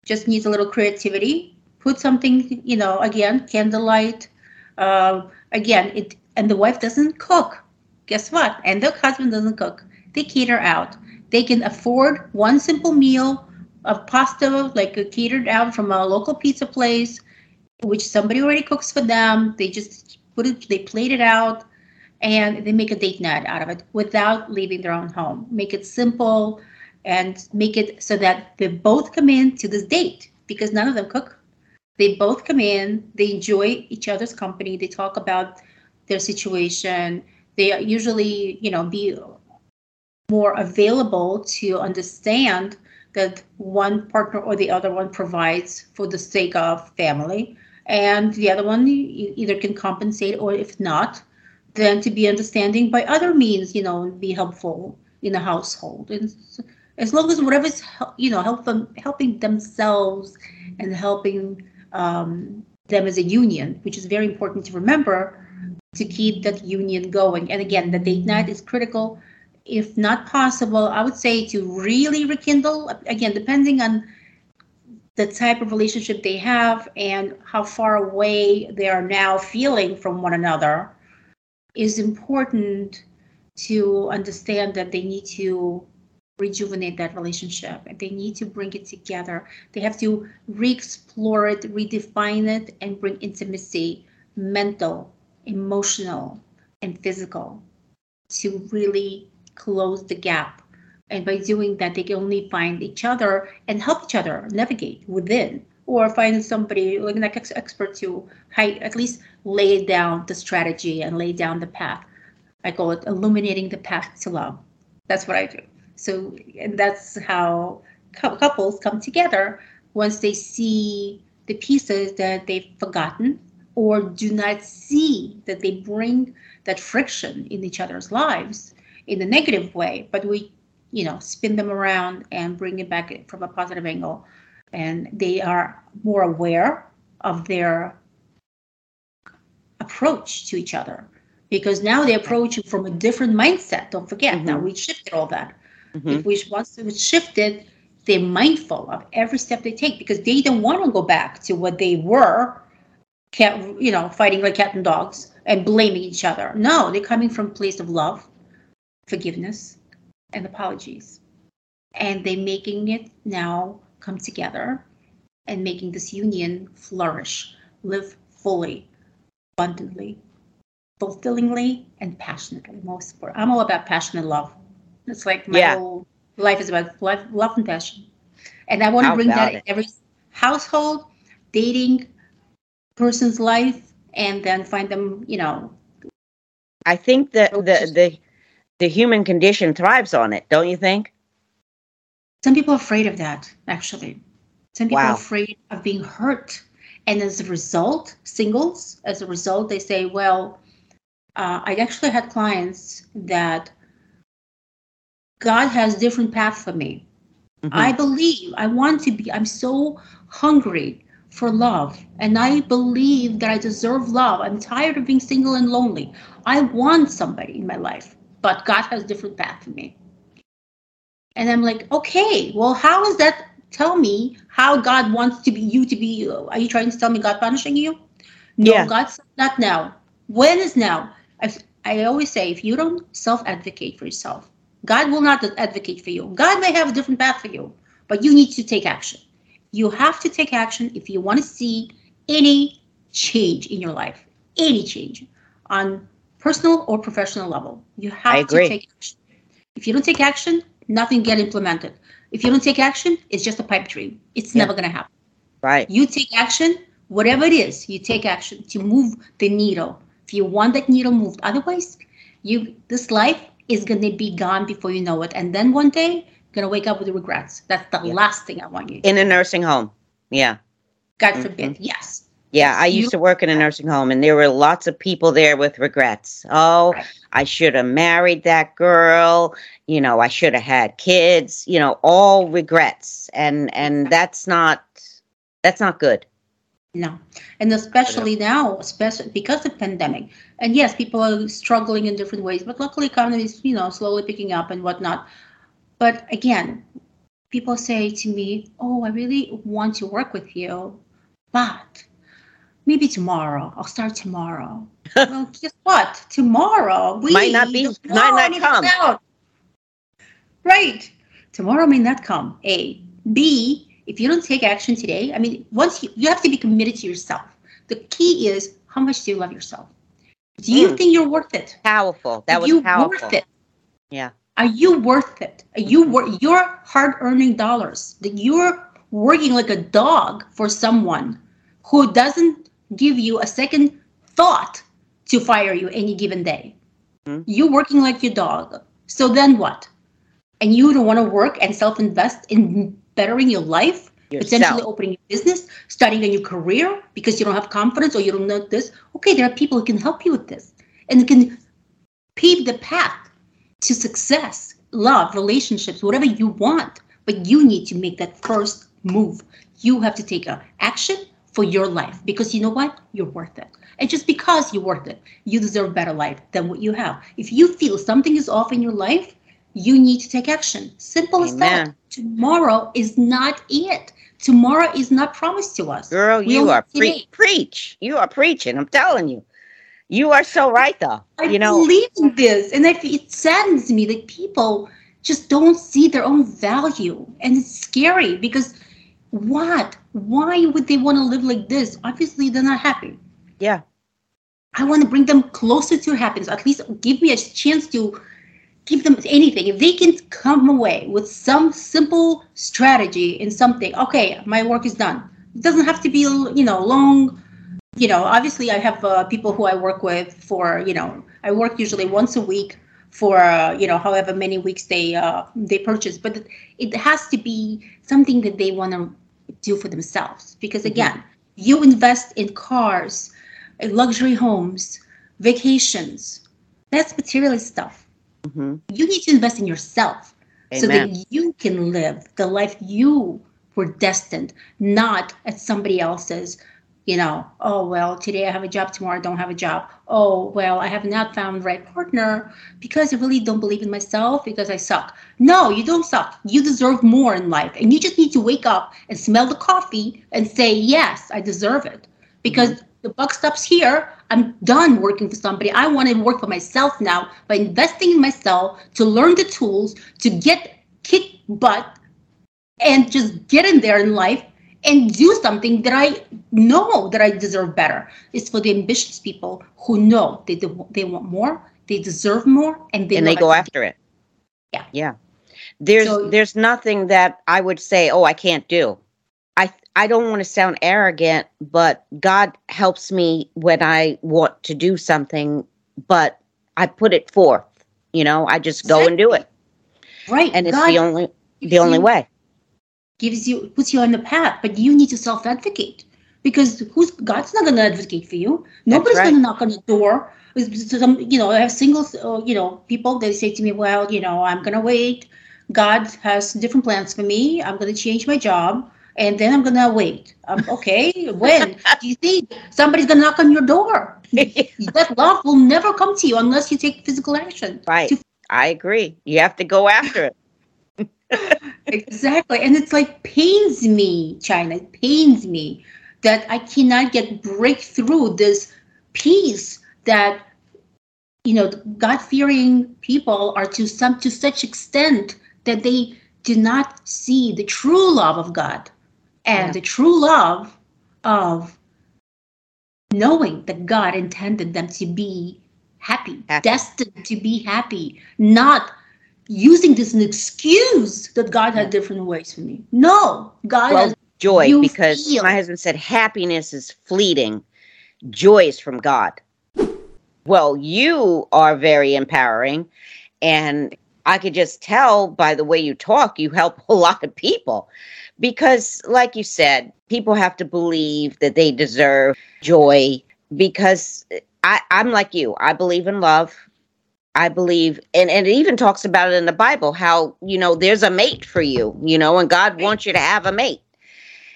just needs a little creativity. Put something, you know, again, candlelight. Uh, again, it and the wife doesn't cook. Guess what? And the husband doesn't cook. They cater out. They can afford one simple meal of pasta like uh, catered out from a local pizza place which somebody already cooks for them. They just put it they plate it out and they make a date night out of it without leaving their own home. Make it simple and make it so that they both come in to this date because none of them cook. They both come in they enjoy each other's company they talk about their situation. They usually you know be more available to understand that one partner or the other one provides for the sake of family. And the other one either can compensate or if not then to be understanding by other means you know and be helpful in the household. And as long as whatever's you know help them helping themselves and helping um, them as a union which is very important to remember to keep that union going. And again the date night is critical if not possible, I would say to really rekindle, again, depending on the type of relationship they have and how far away they are now feeling from one another, is important to understand that they need to rejuvenate that relationship and they need to bring it together. They have to re explore it, redefine it, and bring intimacy, mental, emotional, and physical to really close the gap. And by doing that, they can only find each other and help each other navigate within, or find somebody like an ex- expert to at least lay down the strategy and lay down the path. I call it illuminating the path to love. That's what I do. So, and that's how cou- couples come together once they see the pieces that they've forgotten or do not see that they bring that friction in each other's lives in a negative way, but we, you know, spin them around and bring it back from a positive angle. And they are more aware of their approach to each other because now they approach you from a different mindset. Don't forget, now Mhm. we shifted all that. Mhm. If we once it was shifted, they're mindful of every step they take because they don't want to go back to what they were, cat, you know, fighting like cat and dogs and blaming each other. No, they're coming from a place of love, forgiveness, and apologies, and they're making it now come together and making this union flourish, live fully, abundantly, fulfillingly, and passionately. Most important. I'm all about passion and love. It's like my Yeah. whole life is about life, love and passion. And I want to bring that in every household, dating, person's life, and then find them, you know, i think that the the the human condition thrives on it don't you think some people are afraid of that, actually. Some people Wow. are afraid of being hurt. And as a result, singles, as a result, they say, well, uh, I actually had clients that God has different path for me. Mm-hmm. I believe I want to be. I'm so hungry for love, and I believe that I deserve love. I'm tired of being single and lonely. I want somebody in my life, but God has a different path for me. And I'm like, okay, well, how is that? Tell me how God wants to be you to be. Are you trying to tell me God punishing you? No, yeah. God's not now. When is now? I, I always say, if you don't self advocate for yourself, God will not advocate for you. God may have a different path for you, but you need to take action. You have to take action if you want to see any change in your life, any change on personal or professional level. You have to take action. If you don't take action, nothing get implemented. If you don't take action, it's just a pipe dream. It's yeah. never going to happen. Right. You take action, whatever it is, you take action to move the needle. If you want that needle moved, otherwise, you this life is going to be gone before you know it, and then one day you're going to wake up with regrets. That's the yeah. last thing I want you. In a nursing home, yeah. God forbid, mm-hmm. yes. Yeah, I used to work in a nursing home, and there were lots of people there with regrets. Oh. I should have married that girl. You know, I should have had kids. You know, all regrets, and and that's not that's not good. No, and especially now, especially because of pandemic. And yes, people are struggling in different ways, but luckily, economy is you know slowly picking up and whatnot. But again, people say to me, "Oh, I really want to work with you, but." Maybe tomorrow. I'll start tomorrow. [LAUGHS] well, guess what? Tomorrow we might not be might not come. Out. Right. Tomorrow may not come. A. B. If you don't take action today, I mean, once you, you have to be committed to yourself. The key is how much do you love yourself? Do you mm. think you're worth it? Powerful. That Are was you powerful. Worth it? Yeah. Are you worth it? Are you worth your hard earning dollars that you're working like a dog for someone who doesn't give you a second thought to fire you any given day. Mm-hmm. You're working like your dog. So then what? And you don't want to work and self invest in bettering your life, Yourself. potentially opening a business, starting a new career because you don't have confidence or you don't know this. Okay, there are people who can help you with this and can pave the path to success, love, relationships, whatever you want. But you need to make that first move. You have to take a action for your life because you know what? You're worth it. And just because you're worth it, you deserve better life than what you have. If you feel something is off in your life, you need to take action. Simple Amen. as that. Tomorrow is not it. Tomorrow is not promised to us. Girl, we you are pre- preach. You are preaching. I'm telling you. You are so right, though. I you know, believe in this, and I, it saddens me that people just don't see their own value, and it's scary because what? Why would they want to live like this? Obviously, they're not happy. Yeah. I want to bring them closer to happiness. At least give me a chance to give them anything. If they can come away with some simple strategy in something, okay, my work is done. It doesn't have to be, you know, long. You know, obviously, I have uh, people who I work with for, you know, I work usually once a week for uh, you know however many weeks they uh, they purchase but it has to be something that they want to do for themselves. Because mm-hmm. again, mm-hmm. you invest in cars, in luxury homes, vacations. That's materialist stuff. Mm-hmm. You need to invest in yourself Amen. so that you can live the life you were destined, not at somebody else's you know, oh, well, today I have a job, tomorrow I don't have a job. Oh, well, I have not found the right partner because I really don't believe in myself because I suck. No, you don't suck. You deserve more in life. And you just need to wake up and smell the coffee and say, yes, I deserve it. Because mm-hmm. the buck stops here. I'm done working for somebody. I want to work for myself now by investing in myself to learn the tools to get kick butt and just get in there in life and do something that I know that I deserve better. It's for the ambitious people who know they they want more, they deserve more, and they and they go after it. Yeah, yeah. There's so, there's nothing that I would say, oh, I can't do. I I don't want to sound arrogant, but God helps me when I want to do something, but I put it forth. You know, I just go exactly. and do it. Right, and it's God, the only the only way gives you puts you on the path but you need to self-advocate because who's God's not going to advocate for you. Nobody's right. going to knock on the door. Some, you know, I have singles, uh, you know, people they say to me, "Well, you know, I'm going to wait. God has different plans for me. I'm going to change my job." And then I'm gonna wait. Um, [LAUGHS] okay, when do you think somebody's gonna knock on your door? [LAUGHS] that love will never come to you unless you take physical action. Right. To I agree. You have to go after it. [LAUGHS] exactly and it's like pains me china it pains me that i cannot get break through this peace that you know god-fearing people are to some to such extent that they do not see the true love of god and Yeah. the true love of knowing that god intended them to be happy, Happy. destined to be happy not using this as an excuse that God had different ways for me. No, God Well, has joy, because feel. my husband said happiness is fleeting, joy is from God. Well, you are very empowering, and I could just tell by the way you talk, you help [LAUGHS] a lot of people. Because, like you said, people have to believe that they deserve joy. Because I, I'm like you, I believe in love. I believe, and, and it even talks about it in the Bible how, you know, there's a mate for you, you know, and God wants you to have a mate.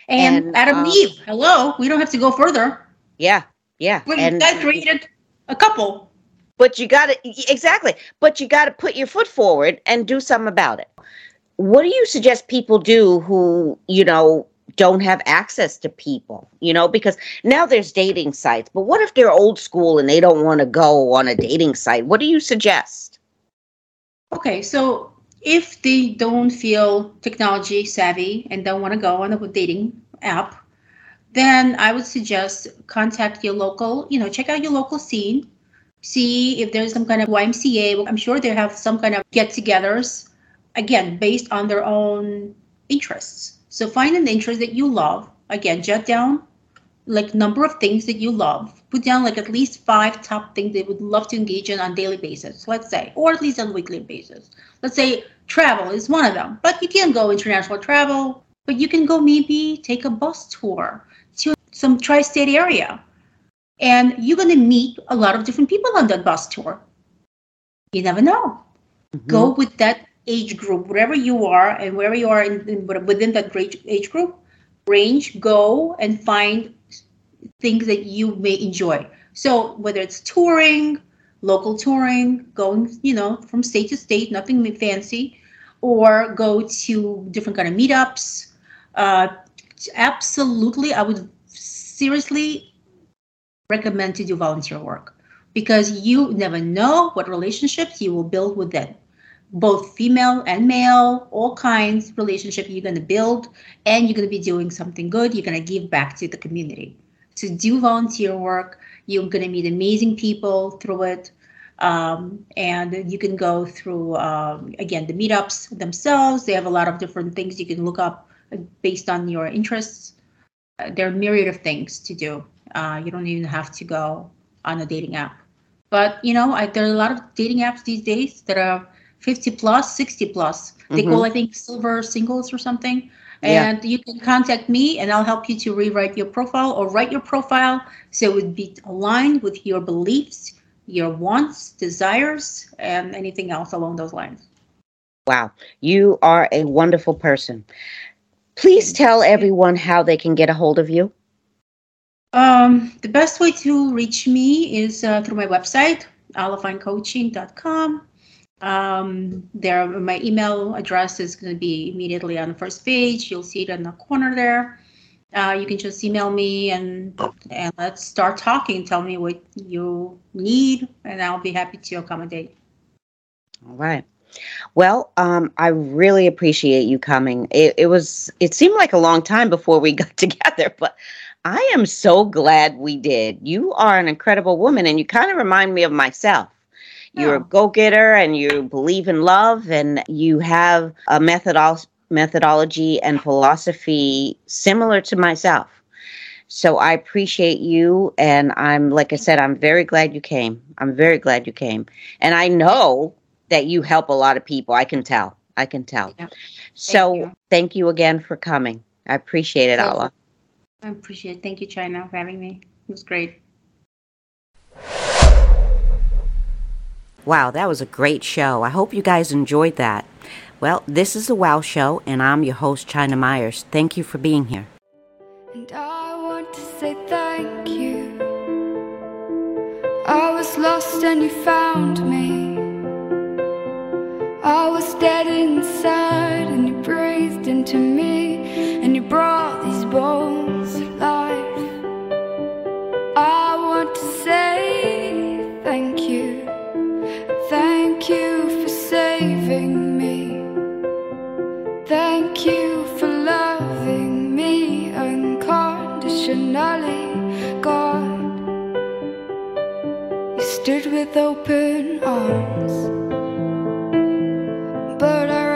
and, and, Adam um, and Eve. Hello, we don't have to go further. Yeah, yeah. When and God created a couple. but you got to exactly. But you got to put your foot forward and do something about it. What do you suggest people do who you know don't have access to people? You know, because now there's dating sites. But what if they're old school and they don't want to go on a dating site? What do you suggest? Okay, so if they don't feel technology savvy and don't want to go on a dating app, then I would suggest contact your local, you know, check out your local scene, see if there's some kind of YMCA. I'm sure they have some kind of get togethers, again, based on their own interests. So find an interest that you love. Again, jot down like number of things that you love. Put down like at least five top things they would love to engage in on daily basis, let's say, or at least on weekly basis. Let's say travel is one of them, but you can't go international travel, but you can go maybe take a bus tour to some tri-state area. And you're going to meet a lot of different people on that bus tour. You never know. Mm-hmm. Go with that age group, wherever you are and wherever you are in, in within that age group range, go and find things that you may enjoy. So whether it's touring, local touring, going, you know, from state to state, nothing fancy, or go to different kind of meetups. Uh, absolutely, I would seriously recommend to do volunteer work because you never know what relationships you will build with them both female and male, all kinds relationship you're going to build, and you're going to be doing something good. You're going to give back to the community. So do volunteer work. You're going to meet amazing people through it, um, and you can go through um, again the meetups themselves. They have a lot of different things you can look up uh, based on your interests. Uh, there are myriad of things to do. Uh, you don't even have to go on a dating app. But you know, I, there are a lot of dating apps these days that are 50 plus, 60 plus. They Mhm. call, I think, silver singles or something. Yeah. And you can contact me and I'll help you to rewrite your profile or write your profile so it would be aligned with your beliefs, your wants, desires, and anything else along those lines. Wow, you are a wonderful person. Please tell everyone how they can get a hold of you. Um, the best way to reach me is uh, through my website, allafinecoaching.com. Um, there, my email address is going to be immediately on the first page. You'll see it in the corner there. Uh, you can just email me and and let's start talking. Tell me what you need, and I'll be happy to accommodate. All right. Well, um, I really appreciate you coming. It, it was it seemed like a long time before we [LAUGHS] got together, but I am so glad we did. You are an incredible woman, and you kind of remind me of myself. You're a go getter, and you believe in love, and you have a methodol- methodology and philosophy similar to myself. So I appreciate you, and I'm like I said, I'm very glad you came. I'm very glad you came, and I know that you help a lot of people. I can tell. I can tell. Yeah. So you. thank you again for coming. I appreciate it, Alla. I appreciate it. Thank you, China, for having me. It was great. Wow, that was a great show. I hope you guys enjoyed that. Well, this is the WOW Show, and I'm your host, China Myers. Thank you for being here. And I want to say thank you. I was lost and you found me. I was dead inside and you breathed into me and you brought these bones to life. I want to say thank you. Thank you for saving me. Thank you for loving me unconditionally, God. You stood with open arms, but I